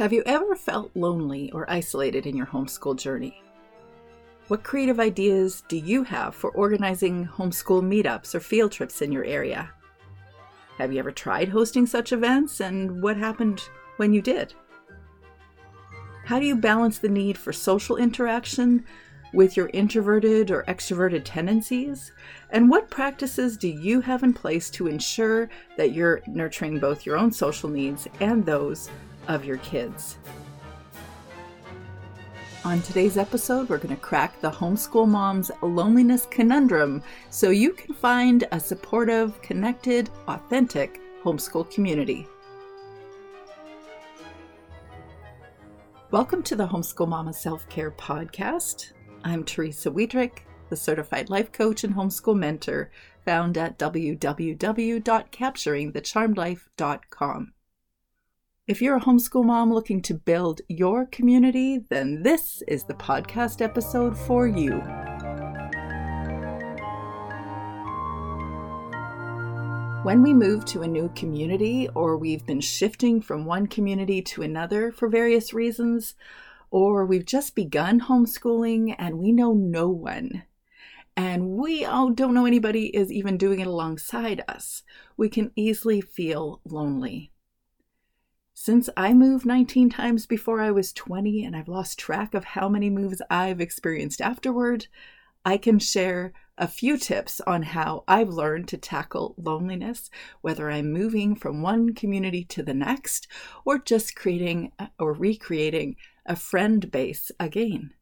Have you ever felt lonely or isolated in your homeschool journey? What creative ideas do you have for organizing homeschool meetups or field trips in your area? Have you ever tried hosting such events and what happened when you did? How do you balance the need for social interaction with your introverted or extroverted tendencies? And what practices do you have in place to ensure that you're nurturing both your own social needs and those of your kids? On today's episode, we're going to crack the homeschool mom's loneliness conundrum so you can find a supportive, connected, authentic homeschool community. Welcome to the Homeschool Mama Self Care Podcast. I'm Teresa Wiedrich, the certified life coach and homeschool mentor found at www.capturingthecharmedlife.com. If you're a homeschool mom looking to build your community, then this is the podcast episode for you. When we move to a new community, or we've been shifting from one community to another for various reasons, or we've just begun homeschooling and we know no one, and we all don't know anybody is even doing it alongside us, we can easily feel lonely. Since I moved 19 times before I was 20 and I've lost track of how many moves I've experienced afterward, I can share a few tips on how I've learned to tackle loneliness, whether I'm moving from one community to the next or just creating or recreating a friend base again.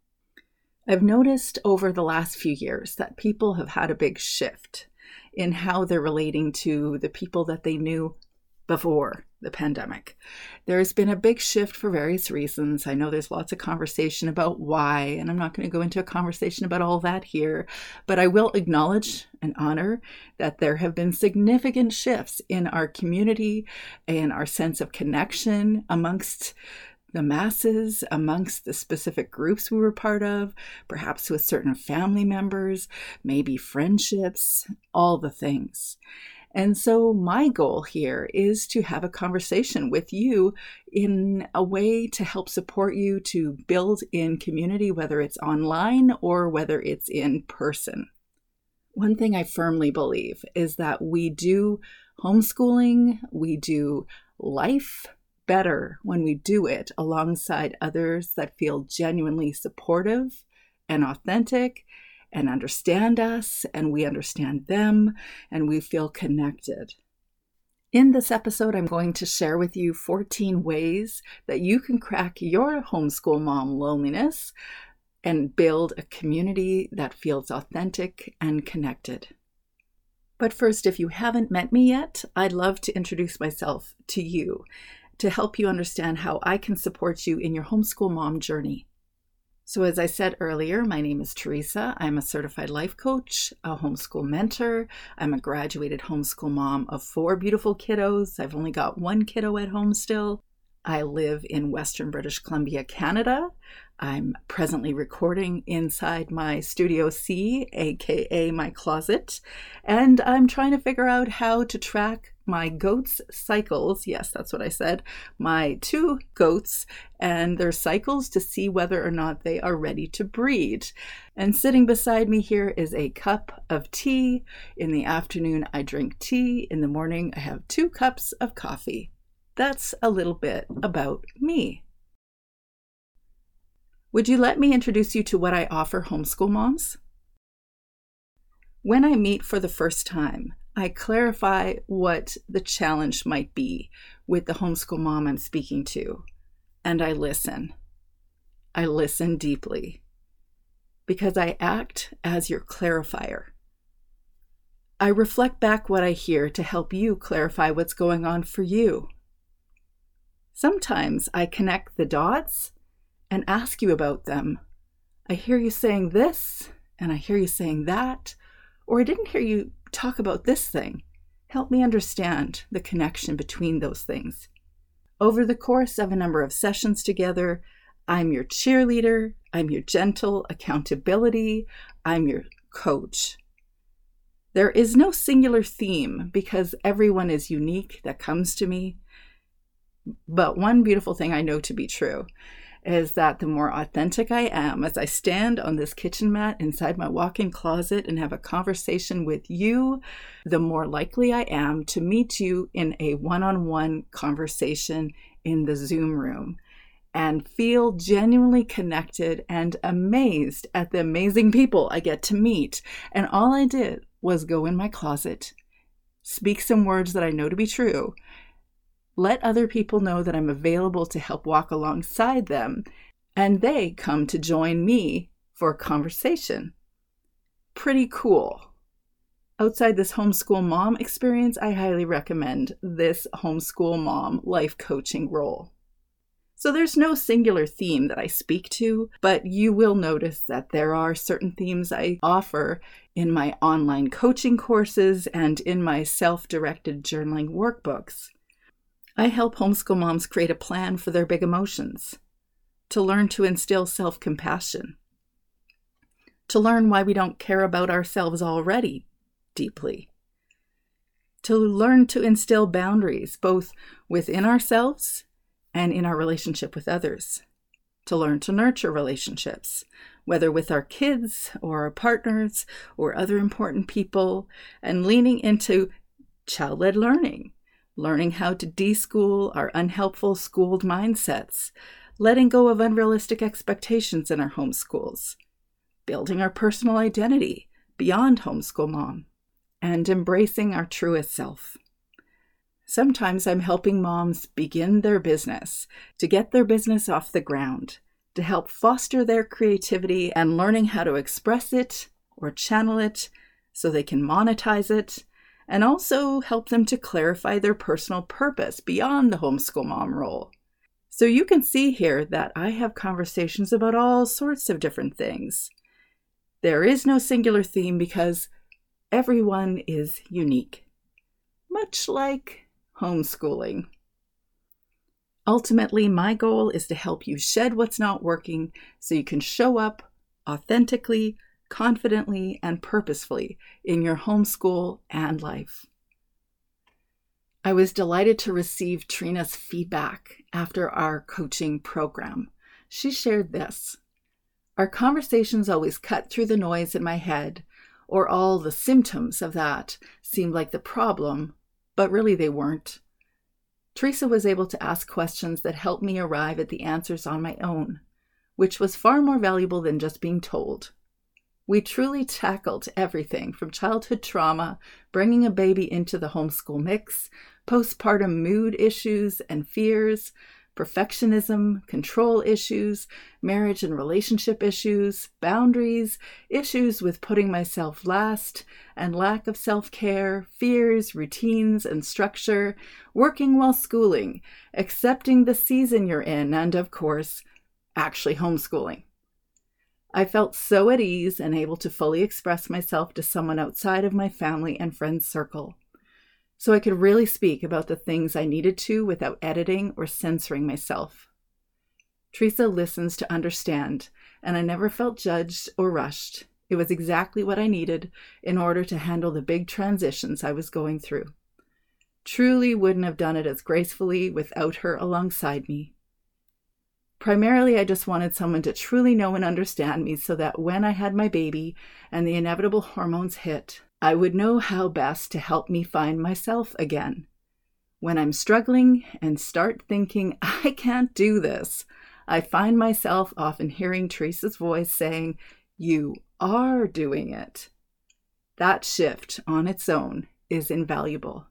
I've noticed over the last few years that people have had a big shift in how they're relating to the people that they knew before the pandemic. There's been a big shift for various reasons. I know there's lots of conversation about why, and I'm not going to go into a conversation about all that here, but I will acknowledge and honor that there have been significant shifts in our community and our sense of connection amongst the masses, amongst the specific groups we were part of, perhaps with certain family members, maybe friendships, all the things. And so, my goal here is to have a conversation with you in a way to help support you to build in community, whether it's online or whether it's in person. One thing I firmly believe is that we do homeschooling, we do life better when we do it alongside others that feel genuinely supportive and authentic and understand us, and we understand them, and we feel connected. In this episode, I'm going to share with you 14 ways that you can crack your homeschool mom loneliness and build a community that feels authentic and connected. But first, if you haven't met me yet, I'd love to introduce myself to you to help you understand how I can support you in your homeschool mom journey. So, as I said earlier, my name is Teresa. I'm a certified life coach, a homeschool mentor. I'm a graduated homeschool mom of four beautiful kiddos. I've only got one kiddo at home still. I live in Western British Columbia, Canada. I'm presently recording inside my Studio C, aka my closet, and I'm trying to figure out how to track my goats' cycles. Yes, that's what I said. My two goats and their cycles to see whether or not they are ready to breed. And sitting beside me here is a cup of tea. In the afternoon, I drink tea. In the morning, I have two cups of coffee. That's a little bit about me. Would you let me introduce you to what I offer homeschool moms? When I meet for the first time, I clarify what the challenge might be with the homeschool mom I'm speaking to, and I listen. I listen deeply because I act as your clarifier. I reflect back what I hear to help you clarify what's going on for you. Sometimes I connect the dots and ask you about them. I hear you saying this, and I hear you saying that, or I didn't hear you talk about this thing. Help me understand the connection between those things. Over the course of a number of sessions together, I'm your cheerleader, I'm your gentle accountability, I'm your coach. There is no singular theme because everyone is unique that comes to me. But one beautiful thing I know to be true is that the more authentic I am as I stand on this kitchen mat inside my walk in closet and have a conversation with you, the more likely I am to meet you in a one on one conversation in the Zoom room and feel genuinely connected and amazed at the amazing people I get to meet. And all I did was go in my closet, speak some words that I know to be true, let other people know that I'm available to help walk alongside them, and they come to join me for a conversation. Pretty cool. Outside this homeschool mom experience, I highly recommend this homeschool mom life coaching role. So there's no singular theme that I speak to, but you will notice that there are certain themes I offer in my online coaching courses and in my self directed journaling workbooks. I help homeschool moms create a plan for their big emotions, to learn to instill self compassion, to learn why we don't care about ourselves already deeply, to learn to instill boundaries both within ourselves and in our relationship with others, to learn to nurture relationships, whether with our kids or our partners or other important people, and leaning into child led learning learning how to deschool our unhelpful schooled mindsets, letting go of unrealistic expectations in our homeschools, building our personal identity beyond homeschool mom, and embracing our truest self. Sometimes I'm helping moms begin their business, to get their business off the ground, to help foster their creativity and learning how to express it or channel it so they can monetize it and also help them to clarify their personal purpose beyond the homeschool mom role. So you can see here that I have conversations about all sorts of different things. There is no singular theme because everyone is unique, much like homeschooling. Ultimately, my goal is to help you shed what's not working so you can show up authentically, confidently and purposefully in your homeschool and life. I was delighted to receive Trina's feedback after our coaching program. She shared this Our conversations always cut through the noise in my head, or all the symptoms of that seemed like the problem, but really they weren't. Teresa was able to ask questions that helped me arrive at the answers on my own, which was far more valuable than just being told. We truly tackled everything from childhood trauma, bringing a baby into the homeschool mix, postpartum mood issues and fears, perfectionism, control issues, marriage and relationship issues, boundaries, issues with putting myself last, and lack of self care, fears, routines, and structure, working while schooling, accepting the season you're in, and of course, actually homeschooling. I felt so at ease and able to fully express myself to someone outside of my family and friends circle. So I could really speak about the things I needed to without editing or censoring myself. Teresa listens to understand, and I never felt judged or rushed. It was exactly what I needed in order to handle the big transitions I was going through. Truly wouldn't have done it as gracefully without her alongside me. Primarily, I just wanted someone to truly know and understand me so that when I had my baby and the inevitable hormones hit, I would know how best to help me find myself again. When I'm struggling and start thinking, I can't do this, I find myself often hearing Teresa's voice saying, You are doing it. That shift on its own is invaluable.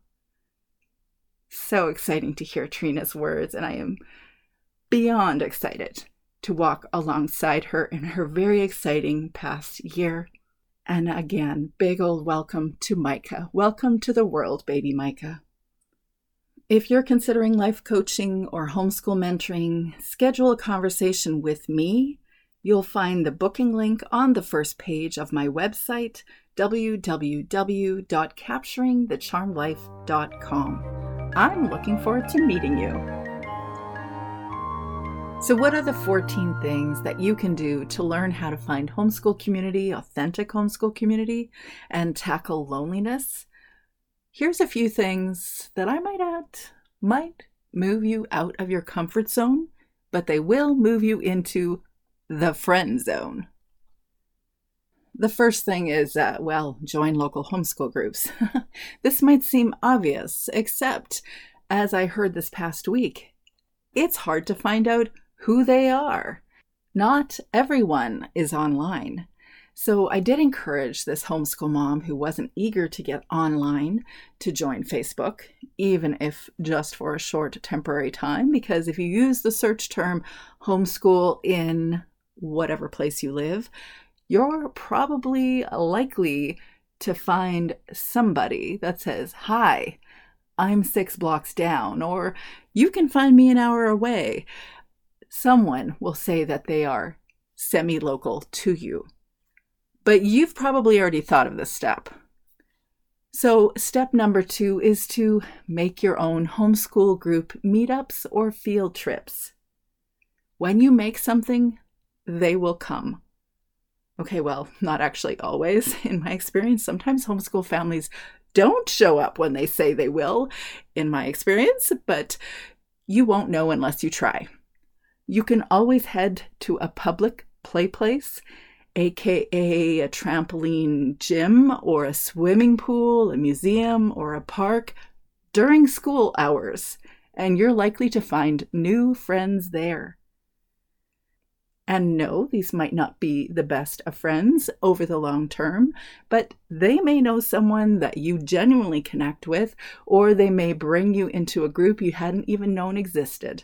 So exciting to hear Trina's words, and I am beyond excited to walk alongside her in her very exciting past year. And again, big old welcome to Micah. Welcome to the world, baby Micah. If you're considering life coaching or homeschool mentoring, schedule a conversation with me. You'll find the booking link on the first page of my website, www.capturingthecharmedlife.com. I'm looking forward to meeting you. So, what are the 14 things that you can do to learn how to find homeschool community, authentic homeschool community, and tackle loneliness? Here's a few things that I might add might move you out of your comfort zone, but they will move you into the friend zone. The first thing is, uh, well, join local homeschool groups. this might seem obvious, except as I heard this past week, it's hard to find out who they are. Not everyone is online. So I did encourage this homeschool mom who wasn't eager to get online to join Facebook, even if just for a short temporary time, because if you use the search term homeschool in whatever place you live, you're probably likely to find somebody that says, Hi, I'm six blocks down, or you can find me an hour away. Someone will say that they are semi local to you. But you've probably already thought of this step. So, step number two is to make your own homeschool group meetups or field trips. When you make something, they will come. Okay, well, not actually always. In my experience, sometimes homeschool families don't show up when they say they will, in my experience, but you won't know unless you try. You can always head to a public play place, aka a trampoline gym or a swimming pool, a museum, or a park during school hours, and you're likely to find new friends there. And no, these might not be the best of friends over the long term, but they may know someone that you genuinely connect with, or they may bring you into a group you hadn't even known existed.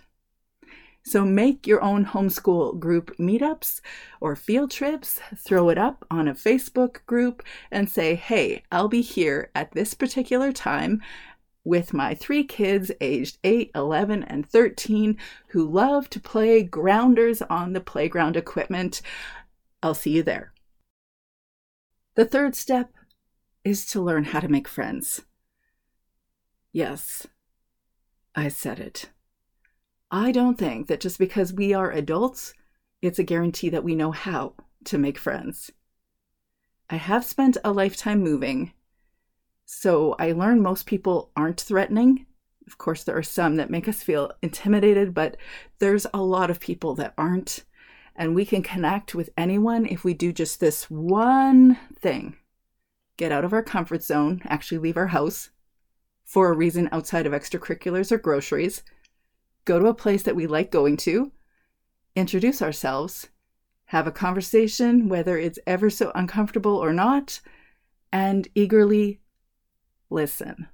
So make your own homeschool group meetups or field trips, throw it up on a Facebook group, and say, hey, I'll be here at this particular time with my three kids aged 8, 11, and 13 who love to play grounders on the playground equipment. I'll see you there. The third step is to learn how to make friends. Yes, I said it. I don't think that just because we are adults, it's a guarantee that we know how to make friends. I have spent a lifetime moving so I learned most people aren't threatening. Of course, there are some that make us feel intimidated, but there's a lot of people that aren't. And we can connect with anyone if we do just this one thing get out of our comfort zone, actually leave our house for a reason outside of extracurriculars or groceries, go to a place that we like going to, introduce ourselves, have a conversation, whether it's ever so uncomfortable or not, and eagerly listen.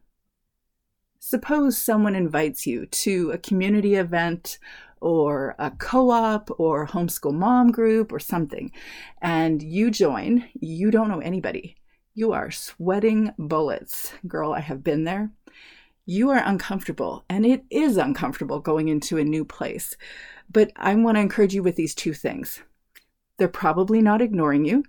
Suppose someone invites you to a community event or a co op or homeschool mom group or something, and you join. You don't know anybody. You are sweating bullets. Girl, I have been there. You are uncomfortable, and it is uncomfortable going into a new place. But I want to encourage you with these two things. They're probably not ignoring you.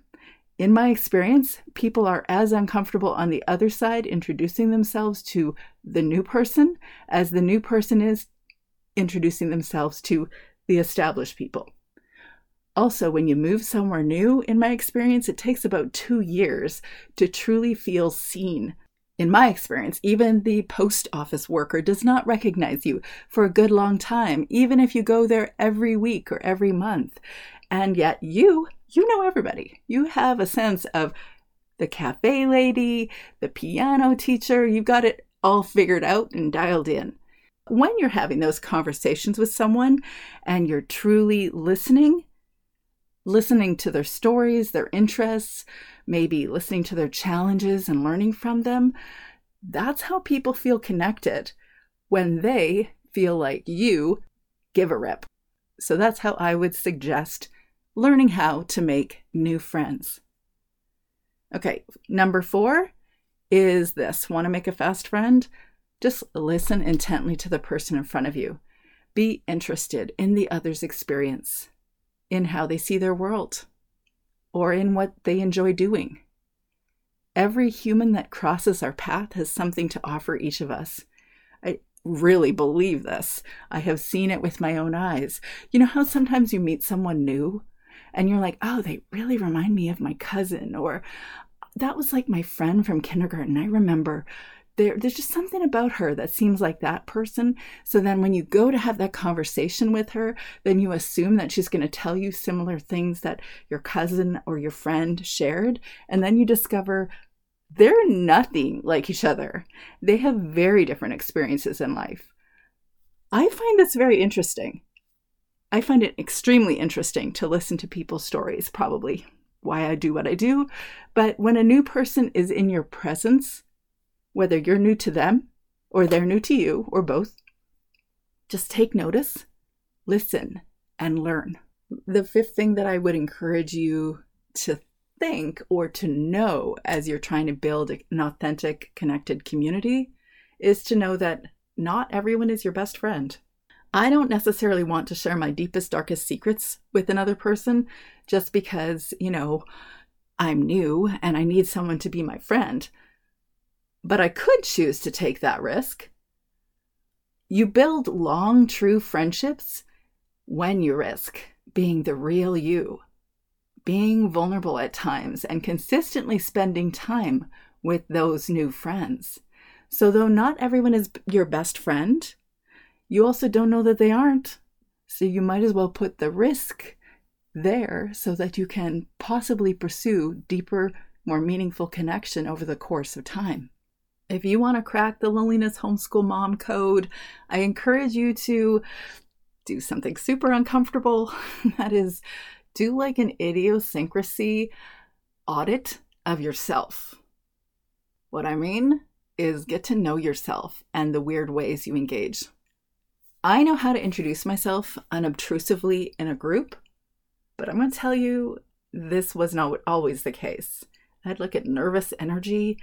In my experience, people are as uncomfortable on the other side introducing themselves to the new person as the new person is introducing themselves to the established people. Also, when you move somewhere new, in my experience, it takes about two years to truly feel seen. In my experience, even the post office worker does not recognize you for a good long time, even if you go there every week or every month. And yet, you you know everybody. You have a sense of the cafe lady, the piano teacher. You've got it all figured out and dialed in. When you're having those conversations with someone and you're truly listening, listening to their stories, their interests, maybe listening to their challenges and learning from them, that's how people feel connected when they feel like you give a rip. So that's how I would suggest learning how to make new friends. Okay, number four is this want to make a fast friend? Just listen intently to the person in front of you. Be interested in the other's experience, in how they see their world, or in what they enjoy doing. Every human that crosses our path has something to offer each of us. I really believe this. I have seen it with my own eyes. You know how sometimes you meet someone new and you're like, oh, they really remind me of my cousin, or that was like my friend from kindergarten. I remember there, there's just something about her that seems like that person. So then when you go to have that conversation with her, then you assume that she's going to tell you similar things that your cousin or your friend shared. And then you discover they're nothing like each other. They have very different experiences in life. I find this very interesting. I find it extremely interesting to listen to people's stories, probably why I do what I do. But when a new person is in your presence, whether you're new to them or they're new to you or both, just take notice, listen, and learn. The fifth thing that I would encourage you to think or to know as you're trying to build an authentic, connected community is to know that not everyone is your best friend. I don't necessarily want to share my deepest, darkest secrets with another person just because, you know, I'm new and I need someone to be my friend. But I could choose to take that risk. You build long, true friendships when you risk being the real you, being vulnerable at times, and consistently spending time with those new friends. So, though not everyone is your best friend, you also don't know that they aren't. So you might as well put the risk there so that you can possibly pursue deeper, more meaningful connection over the course of time. If you want to crack the loneliness homeschool mom code, I encourage you to do something super uncomfortable. that is, do like an idiosyncrasy audit of yourself. What I mean is get to know yourself and the weird ways you engage. I know how to introduce myself unobtrusively in a group, but I'm going to tell you this was not always the case. I'd look at nervous energy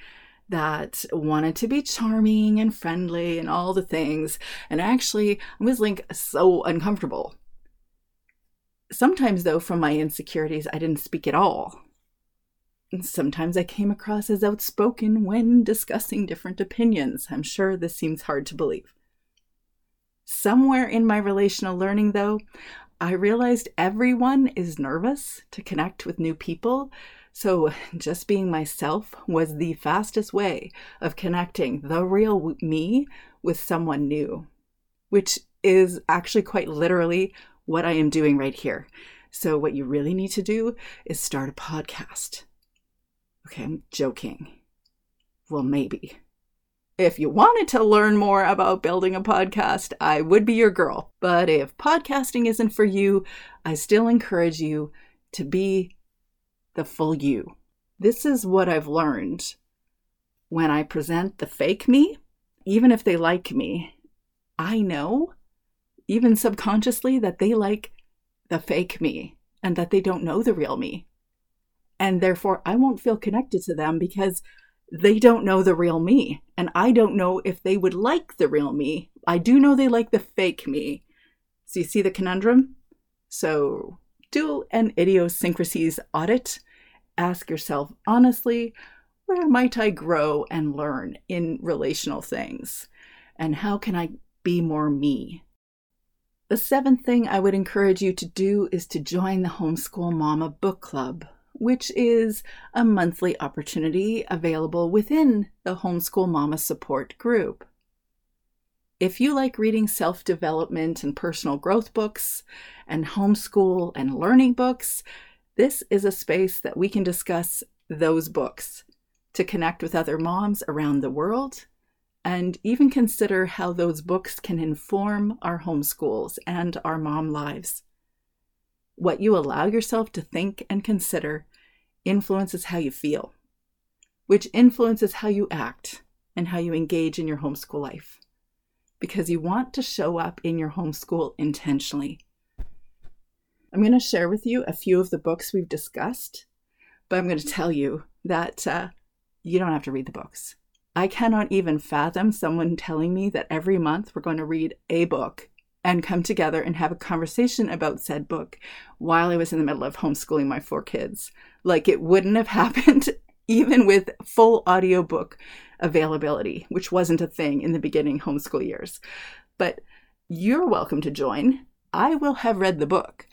that wanted to be charming and friendly and all the things, and actually I was like so uncomfortable. Sometimes, though, from my insecurities, I didn't speak at all. Sometimes I came across as outspoken when discussing different opinions. I'm sure this seems hard to believe. Somewhere in my relational learning, though, I realized everyone is nervous to connect with new people. So, just being myself was the fastest way of connecting the real me with someone new, which is actually quite literally what I am doing right here. So, what you really need to do is start a podcast. Okay, I'm joking. Well, maybe. If you wanted to learn more about building a podcast, I would be your girl. But if podcasting isn't for you, I still encourage you to be the full you. This is what I've learned when I present the fake me, even if they like me, I know, even subconsciously, that they like the fake me and that they don't know the real me. And therefore, I won't feel connected to them because they don't know the real me. And I don't know if they would like the real me. I do know they like the fake me. So you see the conundrum? So do an idiosyncrasies audit. Ask yourself honestly, where might I grow and learn in relational things? And how can I be more me? The seventh thing I would encourage you to do is to join the Homeschool Mama Book Club which is a monthly opportunity available within the Homeschool Mama Support Group. If you like reading self development and personal growth books, and homeschool and learning books, this is a space that we can discuss those books to connect with other moms around the world and even consider how those books can inform our homeschools and our mom lives. What you allow yourself to think and consider influences how you feel, which influences how you act and how you engage in your homeschool life. Because you want to show up in your homeschool intentionally. I'm going to share with you a few of the books we've discussed, but I'm going to tell you that uh, you don't have to read the books. I cannot even fathom someone telling me that every month we're going to read a book and come together and have a conversation about said book while I was in the middle of homeschooling my four kids. Like it wouldn't have happened even with full audiobook availability, which wasn't a thing in the beginning homeschool years. But you're welcome to join. I will have read the book.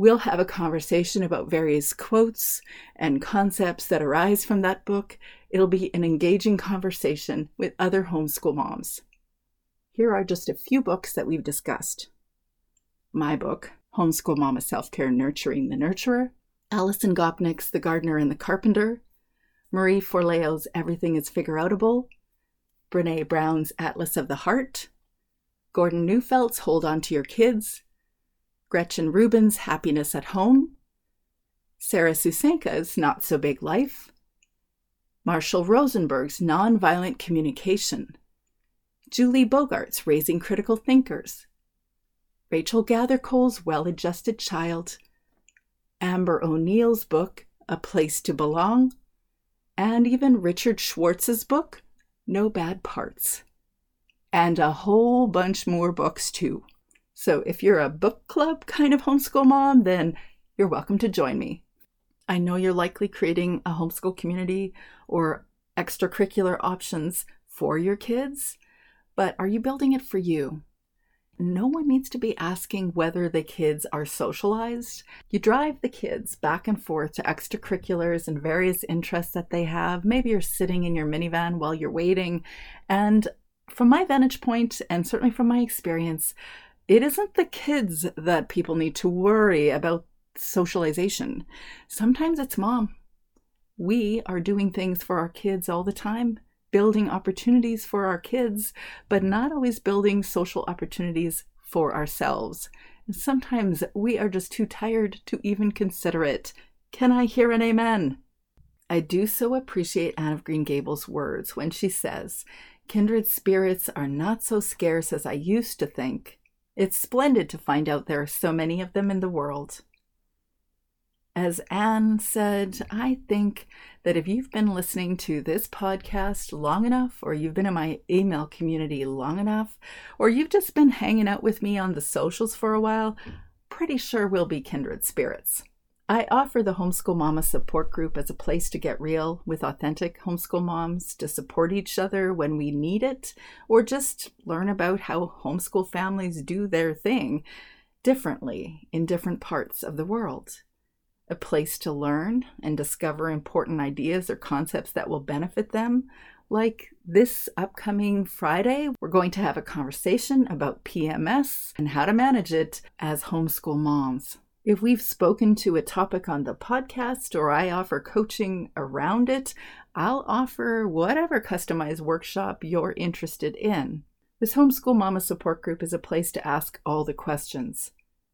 We'll have a conversation about various quotes and concepts that arise from that book. It'll be an engaging conversation with other homeschool moms. Here are just a few books that we've discussed. My book, Homeschool Mama Self Care Nurturing the Nurturer, Alison Gopnik's The Gardener and the Carpenter, Marie Forleo's Everything is Figure Outable, Brene Brown's Atlas of the Heart, Gordon Neufeld's Hold On to Your Kids, Gretchen Rubin's Happiness at Home, Sarah Susanka's Not So Big Life, Marshall Rosenberg's Nonviolent Communication, Julie Bogart's Raising Critical Thinkers, Rachel Gathercole's Well Adjusted Child, Amber O'Neal's book, A Place to Belong, and even Richard Schwartz's book, No Bad Parts. And a whole bunch more books, too. So if you're a book club kind of homeschool mom, then you're welcome to join me. I know you're likely creating a homeschool community or extracurricular options for your kids, but are you building it for you? No one needs to be asking whether the kids are socialized. You drive the kids back and forth to extracurriculars and various interests that they have. Maybe you're sitting in your minivan while you're waiting. And from my vantage point, and certainly from my experience, it isn't the kids that people need to worry about socialization. Sometimes it's mom. We are doing things for our kids all the time, building opportunities for our kids, but not always building social opportunities for ourselves. And sometimes we are just too tired to even consider it. Can I hear an amen? I do so appreciate Anne of Green Gables' words when she says, Kindred spirits are not so scarce as I used to think. It's splendid to find out there are so many of them in the world. As Anne said, I think that if you've been listening to this podcast long enough, or you've been in my email community long enough, or you've just been hanging out with me on the socials for a while, pretty sure we'll be kindred spirits. I offer the Homeschool Mama support group as a place to get real with authentic homeschool moms, to support each other when we need it, or just learn about how homeschool families do their thing differently in different parts of the world. A place to learn and discover important ideas or concepts that will benefit them. Like this upcoming Friday, we're going to have a conversation about PMS and how to manage it as homeschool moms. If we've spoken to a topic on the podcast or I offer coaching around it, I'll offer whatever customized workshop you're interested in. This Homeschool Mama support group is a place to ask all the questions,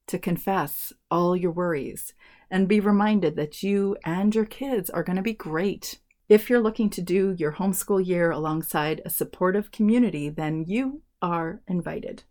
to confess all your worries, and be reminded that you and your kids are going to be great. If you're looking to do your homeschool year alongside a supportive community, then you are invited.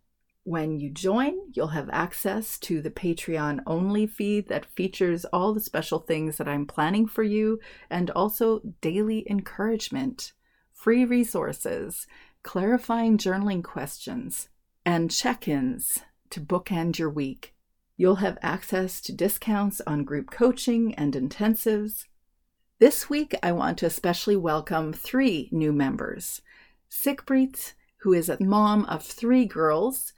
When you join, you'll have access to the Patreon only feed that features all the special things that I'm planning for you and also daily encouragement, free resources, clarifying journaling questions, and check ins to bookend your week. You'll have access to discounts on group coaching and intensives. This week, I want to especially welcome three new members Sigbrit, who is a mom of three girls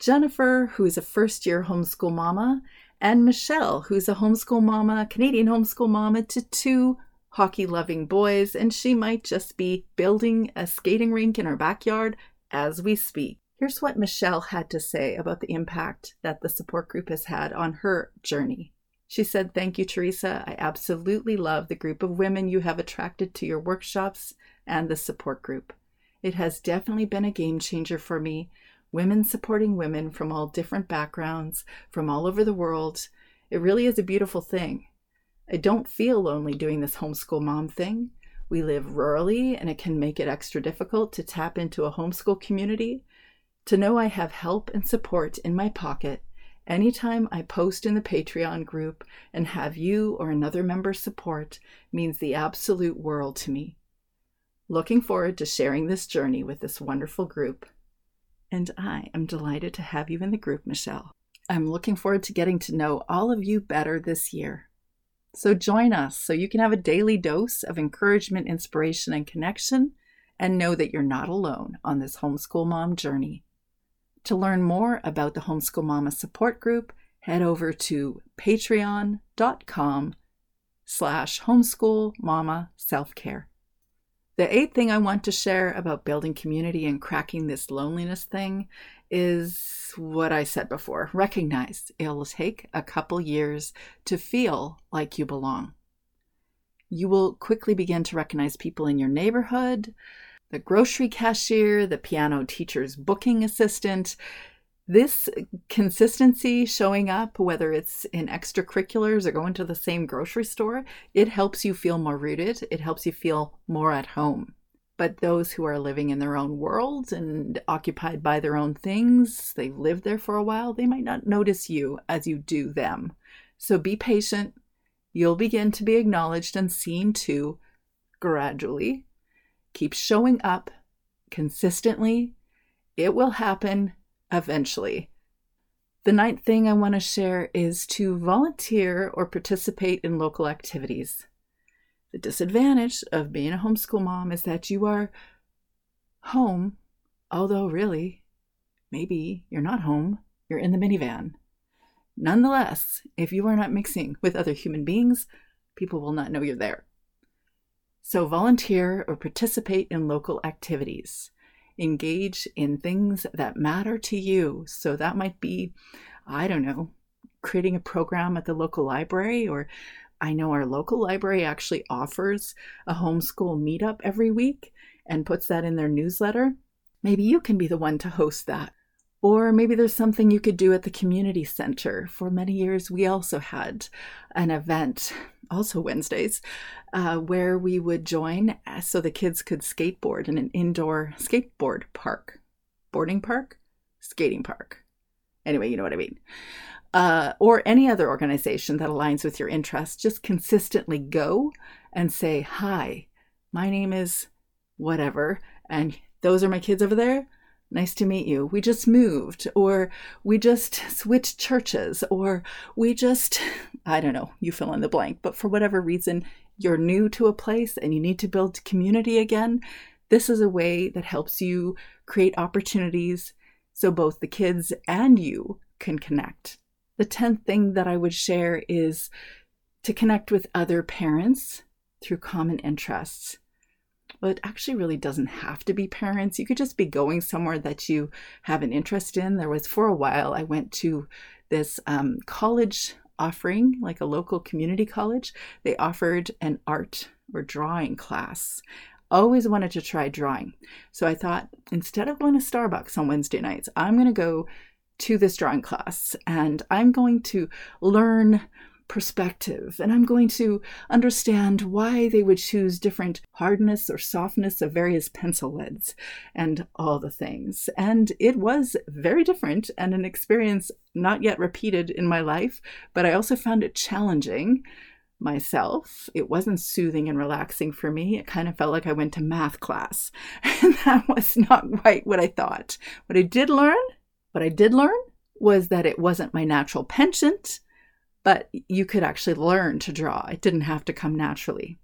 Jennifer, who is a first year homeschool mama, and Michelle, who's a homeschool mama, Canadian homeschool mama to two hockey loving boys, and she might just be building a skating rink in her backyard as we speak. Here's what Michelle had to say about the impact that the support group has had on her journey. She said, Thank you, Teresa. I absolutely love the group of women you have attracted to your workshops and the support group. It has definitely been a game changer for me women supporting women from all different backgrounds, from all over the world. It really is a beautiful thing. I don't feel lonely doing this homeschool mom thing. We live rurally, and it can make it extra difficult to tap into a homeschool community. To know I have help and support in my pocket anytime I post in the Patreon group and have you or another member support means the absolute world to me. Looking forward to sharing this journey with this wonderful group and I am delighted to have you in the group, Michelle. I'm looking forward to getting to know all of you better this year. So join us so you can have a daily dose of encouragement, inspiration, and connection, and know that you're not alone on this homeschool mom journey. To learn more about the Homeschool Mama support group, head over to patreon.com slash homeschool mama self-care. The eighth thing I want to share about building community and cracking this loneliness thing is what I said before. Recognize it'll take a couple years to feel like you belong. You will quickly begin to recognize people in your neighborhood, the grocery cashier, the piano teacher's booking assistant. This consistency showing up, whether it's in extracurriculars or going to the same grocery store, it helps you feel more rooted. It helps you feel more at home. But those who are living in their own world and occupied by their own things, they've lived there for a while, they might not notice you as you do them. So be patient. You'll begin to be acknowledged and seen too gradually Keep showing up consistently. It will happen eventually. The ninth thing I want to share is to volunteer or participate in local activities. The disadvantage of being a homeschool mom is that you are home, although really, maybe you're not home, you're in the minivan. Nonetheless, if you are not mixing with other human beings, people will not know you're there. So, volunteer or participate in local activities. Engage in things that matter to you. So, that might be, I don't know, creating a program at the local library, or I know our local library actually offers a homeschool meetup every week and puts that in their newsletter. Maybe you can be the one to host that. Or maybe there's something you could do at the community center. For many years, we also had an event, also Wednesdays, uh, where we would join uh, so the kids could skateboard in an indoor skateboard park, boarding park, skating park. Anyway, you know what I mean. Uh, or any other organization that aligns with your interests, just consistently go and say, Hi, my name is whatever, and those are my kids over there nice to meet you. We just moved, or we just switched churches, or we just, I don't know, you fill in the blank. But for whatever reason, you're new to a place and you need to build community again. This is a way that helps you create opportunities so both the kids and you can connect. The 10th thing that I would share is to connect with other parents through common interests. Well, it actually really doesn't have to be parents. You could just be going somewhere that you have an interest in. There was for a while, I went to this um, college offering, like a local community college. They offered an art or drawing class. Always wanted to try drawing. So I thought instead of going to Starbucks on Wednesday nights, I'm going to go to this drawing class and I'm going to learn perspective and I'm going to understand why they would choose different hardness or softness of various pencil leads and all the things. And it was very different and an experience not yet repeated in my life, but I also found it challenging myself. It wasn't soothing and relaxing for me. It kind of felt like I went to math class. And that was not quite what I thought. What I did learn, what I did learn was that it wasn't my natural penchant but you could actually learn to draw. It didn't have to come naturally.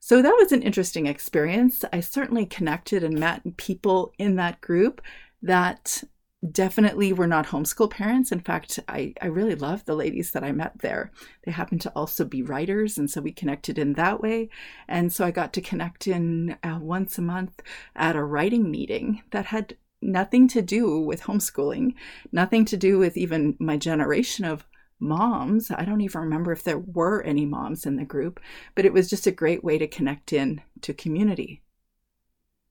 So that was an interesting experience. I certainly connected and met people in that group that definitely were not homeschool parents. In fact, I, I really loved the ladies that I met there. They happened to also be writers, and so we connected in that way. And so I got to connect in uh, once a month at a writing meeting that had nothing to do with homeschooling, nothing to do with even my generation of moms. I don't even remember if there were any moms in the group, but it was just a great way to connect in to community.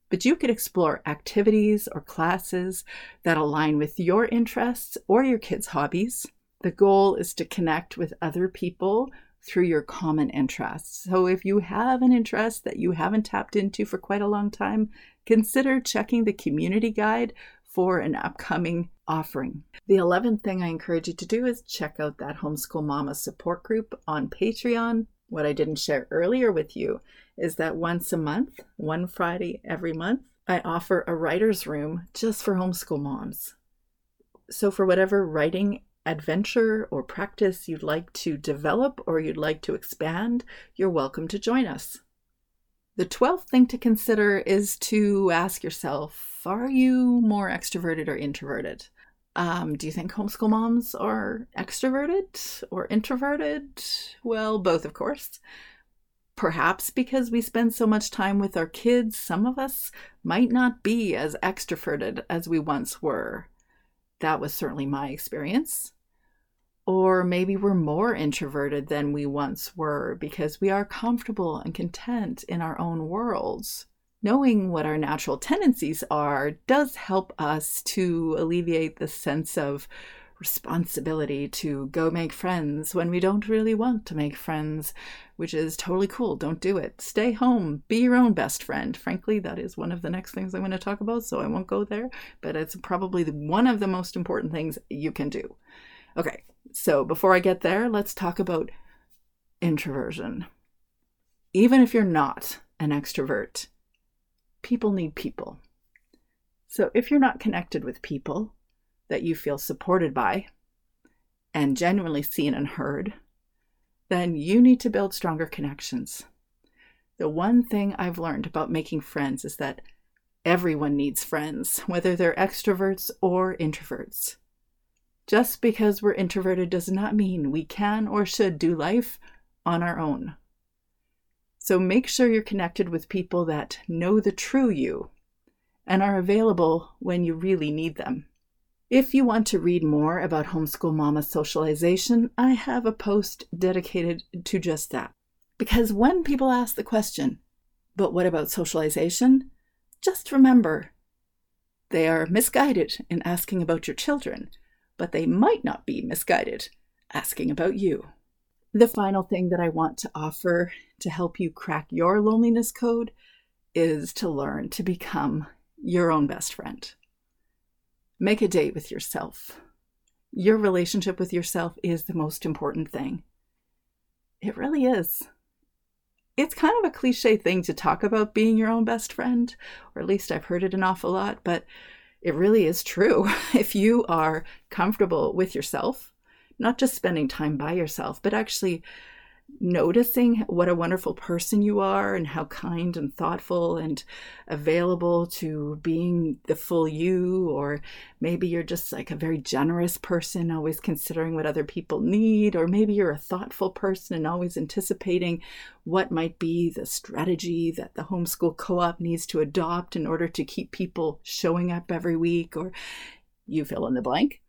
But you could explore activities or classes that align with your interests or your kids' hobbies. The goal is to connect with other people through your common interests. So if you have an interest that you haven't tapped into for quite a long time, consider checking the community guide for an upcoming offering. The 11th thing I encourage you to do is check out that Homeschool Mama support group on Patreon. What I didn't share earlier with you is that once a month, one Friday every month, I offer a writer's room just for homeschool moms. So, for whatever writing adventure or practice you'd like to develop or you'd like to expand, you're welcome to join us. The 12th thing to consider is to ask yourself are you more extroverted or introverted? Um, do you think homeschool moms are extroverted or introverted? Well, both, of course. Perhaps because we spend so much time with our kids, some of us might not be as extroverted as we once were. That was certainly my experience. Or maybe we're more introverted than we once were because we are comfortable and content in our own worlds. Knowing what our natural tendencies are does help us to alleviate the sense of responsibility to go make friends when we don't really want to make friends, which is totally cool. Don't do it. Stay home. Be your own best friend. Frankly, that is one of the next things I'm going to talk about, so I won't go there, but it's probably one of the most important things you can do. Okay, so before I get there, let's talk about introversion. Even if you're not an extrovert, people need people. So if you're not connected with people that you feel supported by and genuinely seen and heard, then you need to build stronger connections. The one thing I've learned about making friends is that everyone needs friends, whether they're extroverts or introverts. Just because we're introverted does not mean we can or should do life on our own. So make sure you're connected with people that know the true you and are available when you really need them. If you want to read more about homeschool mama socialization, I have a post dedicated to just that. Because when people ask the question, but what about socialization? Just remember, they are misguided in asking about your children but they might not be misguided asking about you. The final thing that I want to offer to help you crack your loneliness code is to learn to become your own best friend. Make a date with yourself. Your relationship with yourself is the most important thing. It really is. It's kind of a cliche thing to talk about being your own best friend, or at least I've heard it an awful lot, but it really is true. If you are comfortable with yourself, not just spending time by yourself, but actually noticing what a wonderful person you are and how kind and thoughtful and available to being the full you, or maybe you're just like a very generous person, always considering what other people need, or maybe you're a thoughtful person and always anticipating what might be the strategy that the homeschool co op needs to adopt in order to keep people showing up every week, or you fill in the blank.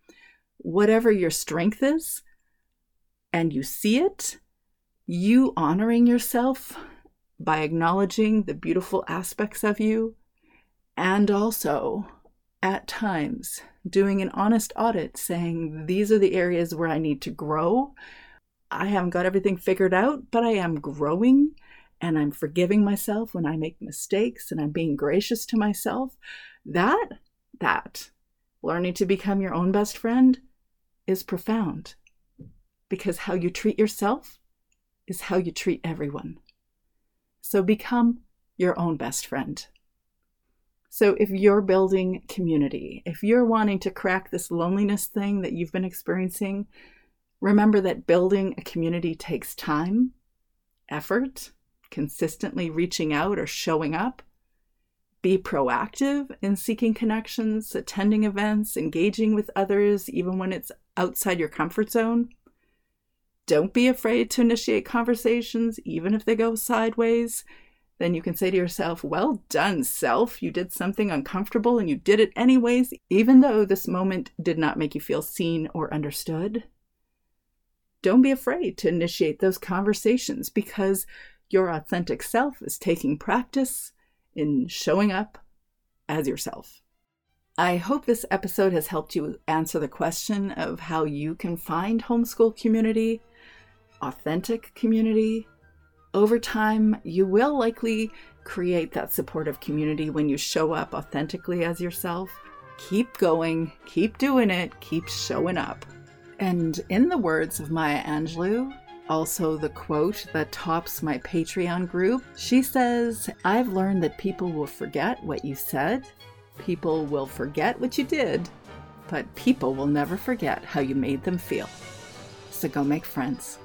Whatever your strength is, and you see it you honoring yourself by acknowledging the beautiful aspects of you, and also at times doing an honest audit saying, These are the areas where I need to grow. I haven't got everything figured out, but I am growing and I'm forgiving myself when I make mistakes and I'm being gracious to myself. That, that, learning to become your own best friend is profound because how you treat yourself is how you treat everyone. So become your own best friend. So if you're building community, if you're wanting to crack this loneliness thing that you've been experiencing, remember that building a community takes time, effort, consistently reaching out or showing up. Be proactive in seeking connections, attending events, engaging with others, even when it's outside your comfort zone. Don't be afraid to initiate conversations, even if they go sideways. Then you can say to yourself, Well done, self. You did something uncomfortable and you did it anyways, even though this moment did not make you feel seen or understood. Don't be afraid to initiate those conversations because your authentic self is taking practice in showing up as yourself. I hope this episode has helped you answer the question of how you can find homeschool community authentic community, over time, you will likely create that supportive community when you show up authentically as yourself. Keep going, keep doing it, keep showing up. And in the words of Maya Angelou, also the quote that tops my Patreon group, she says, I've learned that people will forget what you said, people will forget what you did, but people will never forget how you made them feel. So go make friends.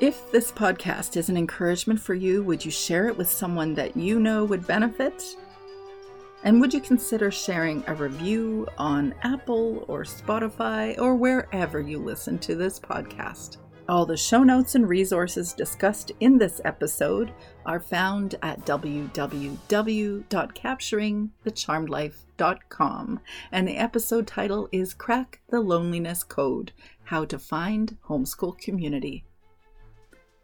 If this podcast is an encouragement for you, would you share it with someone that you know would benefit? And would you consider sharing a review on Apple or Spotify or wherever you listen to this podcast? All the show notes and resources discussed in this episode are found at www.capturingthecharmedlife.com, and the episode title is Crack the Loneliness Code How to Find Homeschool Community.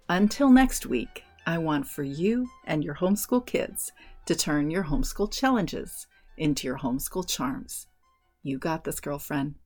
Until next week, I want for you and your homeschool kids to turn your homeschool challenges into your homeschool charms. You got this, girlfriend.